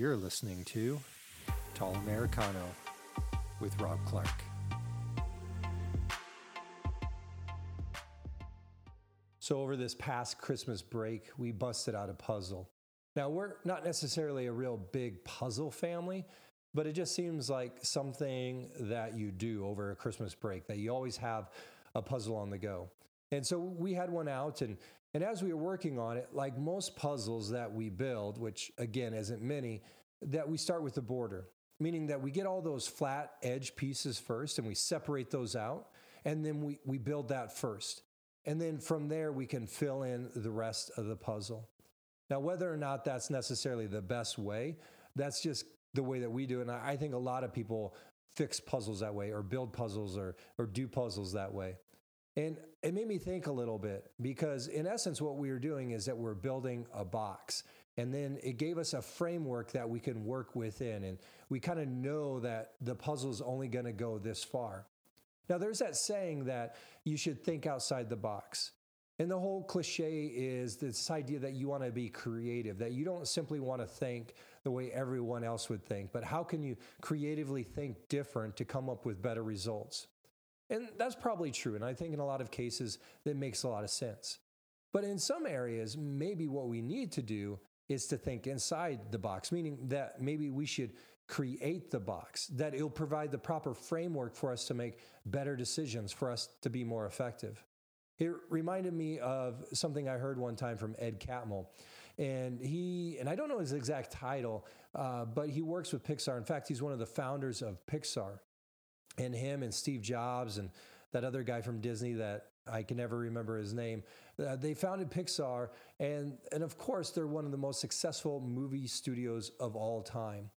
You're listening to Tall Americano with Rob Clark. So, over this past Christmas break, we busted out a puzzle. Now, we're not necessarily a real big puzzle family, but it just seems like something that you do over a Christmas break, that you always have a puzzle on the go. And so we had one out, and, and as we were working on it, like most puzzles that we build, which again isn't many, that we start with the border, meaning that we get all those flat edge pieces first and we separate those out, and then we, we build that first. And then from there, we can fill in the rest of the puzzle. Now, whether or not that's necessarily the best way, that's just the way that we do it. And I think a lot of people fix puzzles that way or build puzzles or, or do puzzles that way. And it made me think a little bit because, in essence, what we were doing is that we're building a box. And then it gave us a framework that we can work within. And we kind of know that the puzzle is only going to go this far. Now, there's that saying that you should think outside the box. And the whole cliche is this idea that you want to be creative, that you don't simply want to think the way everyone else would think, but how can you creatively think different to come up with better results? And that's probably true. And I think in a lot of cases, that makes a lot of sense. But in some areas, maybe what we need to do is to think inside the box, meaning that maybe we should create the box, that it'll provide the proper framework for us to make better decisions, for us to be more effective. It reminded me of something I heard one time from Ed Catmull. And he, and I don't know his exact title, uh, but he works with Pixar. In fact, he's one of the founders of Pixar and him and Steve Jobs and that other guy from Disney that I can never remember his name. Uh, they founded Pixar, and and of course they're one of the most successful movie studios of all time.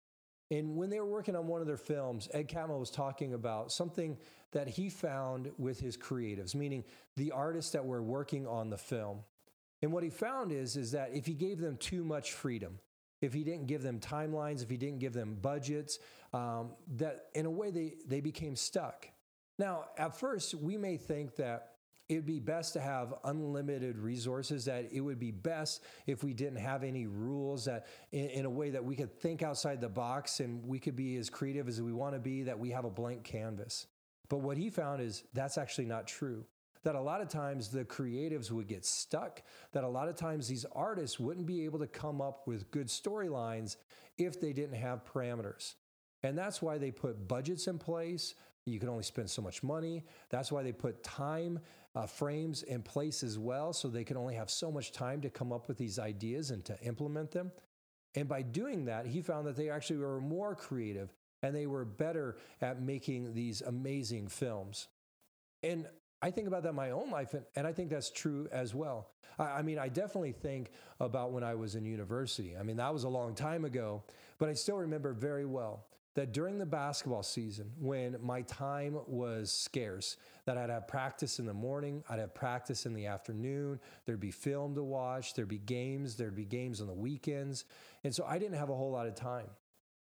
And when they were working on one of their films, Ed Catmull was talking about something that he found with his creatives, meaning the artists that were working on the film. And what he found is, is that if he gave them too much freedom, if he didn't give them timelines, if he didn't give them budgets, um, that in a way they, they became stuck. Now, at first, we may think that it would be best to have unlimited resources, that it would be best if we didn't have any rules, that in, in a way that we could think outside the box and we could be as creative as we want to be, that we have a blank canvas. But what he found is that's actually not true that a lot of times the creatives would get stuck, that a lot of times these artists wouldn't be able to come up with good storylines if they didn't have parameters. And that's why they put budgets in place. You can only spend so much money. That's why they put time uh, frames in place as well, so they can only have so much time to come up with these ideas and to implement them. And by doing that, he found that they actually were more creative and they were better at making these amazing films. And I think about that in my own life, and, and I think that's true as well. I, I, mean, I definitely think about when I was in university. I mean, that was a long time ago, but I still remember very well that during the basketball season, when my time was scarce, that I'd have practice in the morning, I'd have practice in the afternoon, there'd be film to watch, there'd be games, there'd be games on the weekends. And so I didn't have a whole lot of time.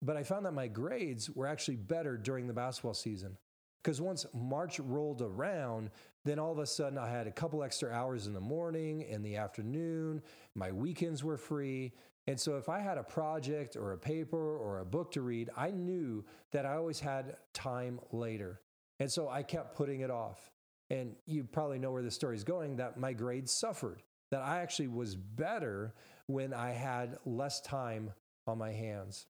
But I found that my grades were actually better during the basketball season. Because once March rolled around, then all of a sudden I had a couple extra hours in the morning, in the afternoon. My weekends were free. And so if I had a project or a paper or a book to read, I knew that I always had time later. And so I kept putting it off. And you probably know where the story is going that my grades suffered, that I actually was better when I had less time on my hands.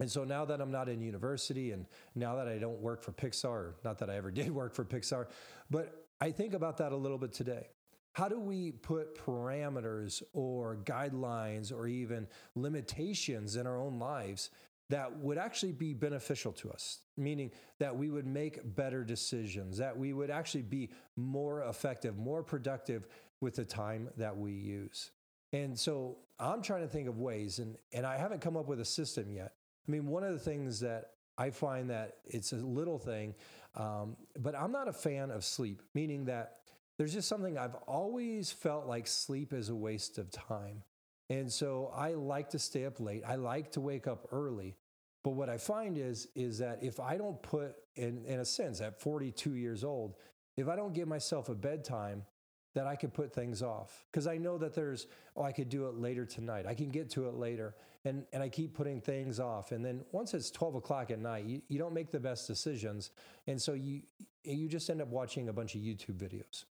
And so now that I'm not in university and now that I don't work for Pixar, not that I ever did work for Pixar, but I think about that a little bit today. How do we put parameters or guidelines or even limitations in our own lives that would actually be beneficial to us, meaning that we would make better decisions, that we would actually be more effective, more productive with the time that we use? And so I'm trying to think of ways, and, and I haven't come up with a system yet, I mean, one of the things that I find that it's a little thing, um, but I'm not a fan of sleep, meaning that there's just something I've always felt like sleep is a waste of time. And so I like to stay up late. I like to wake up early. But what I find is, is that if I don't put, in, in a sense, at 42 years old, if I don't give myself a bedtime, that I could put things off because I know that there's, oh, I could do it later tonight. I can get to it later. And, and I keep putting things off. And then once it's 12 o'clock at night, you, you don't make the best decisions. And so you, you just end up watching a bunch of YouTube videos.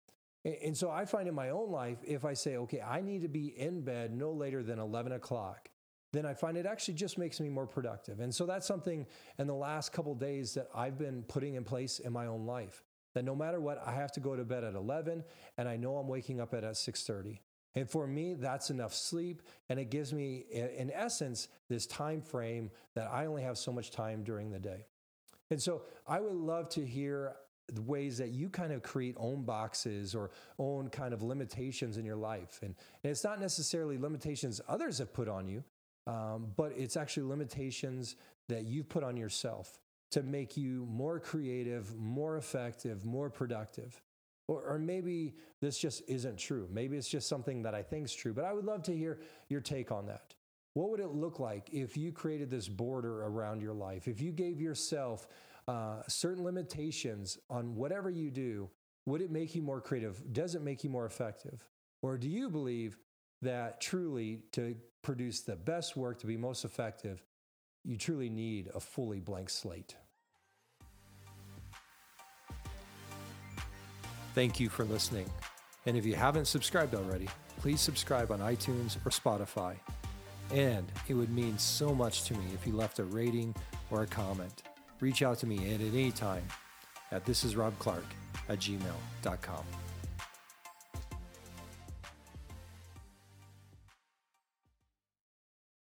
And, and so I find in my own life, if I say, okay, I need to be in bed no later than 11 o'clock, then I find it actually just makes me more productive. And so that's something in the last couple days that I've been putting in place in my own life that no matter what, I have to go to bed at 11 and I know I'm waking up at, at 6:30. And for me, that's enough sleep and it gives me in essence this time frame that I only have so much time during the day. And so I would love to hear the ways that you kind of create own boxes or own kind of limitations in your life. And, and it's not necessarily limitations others have put on you, um, but it's actually limitations that you've put on yourself to make you more creative, more effective, more productive. Or, or, maybe this just isn't true. Maybe it's just something that I think is true, but I would love to hear your take on that. What would it look like if you created this border around your life? If you gave yourself uh, certain limitations on whatever you do, would it make you more creative? Does it make you more effective? Or do you believe that truly to produce the best work, to be most effective, you truly need a fully blank slate. Thank you for listening. And if you haven't subscribed already, please subscribe on iTunes or Spotify. And it would mean so much to me if you left a rating or a comment. Reach out to me at any time at thisisrobclark at gmail.com.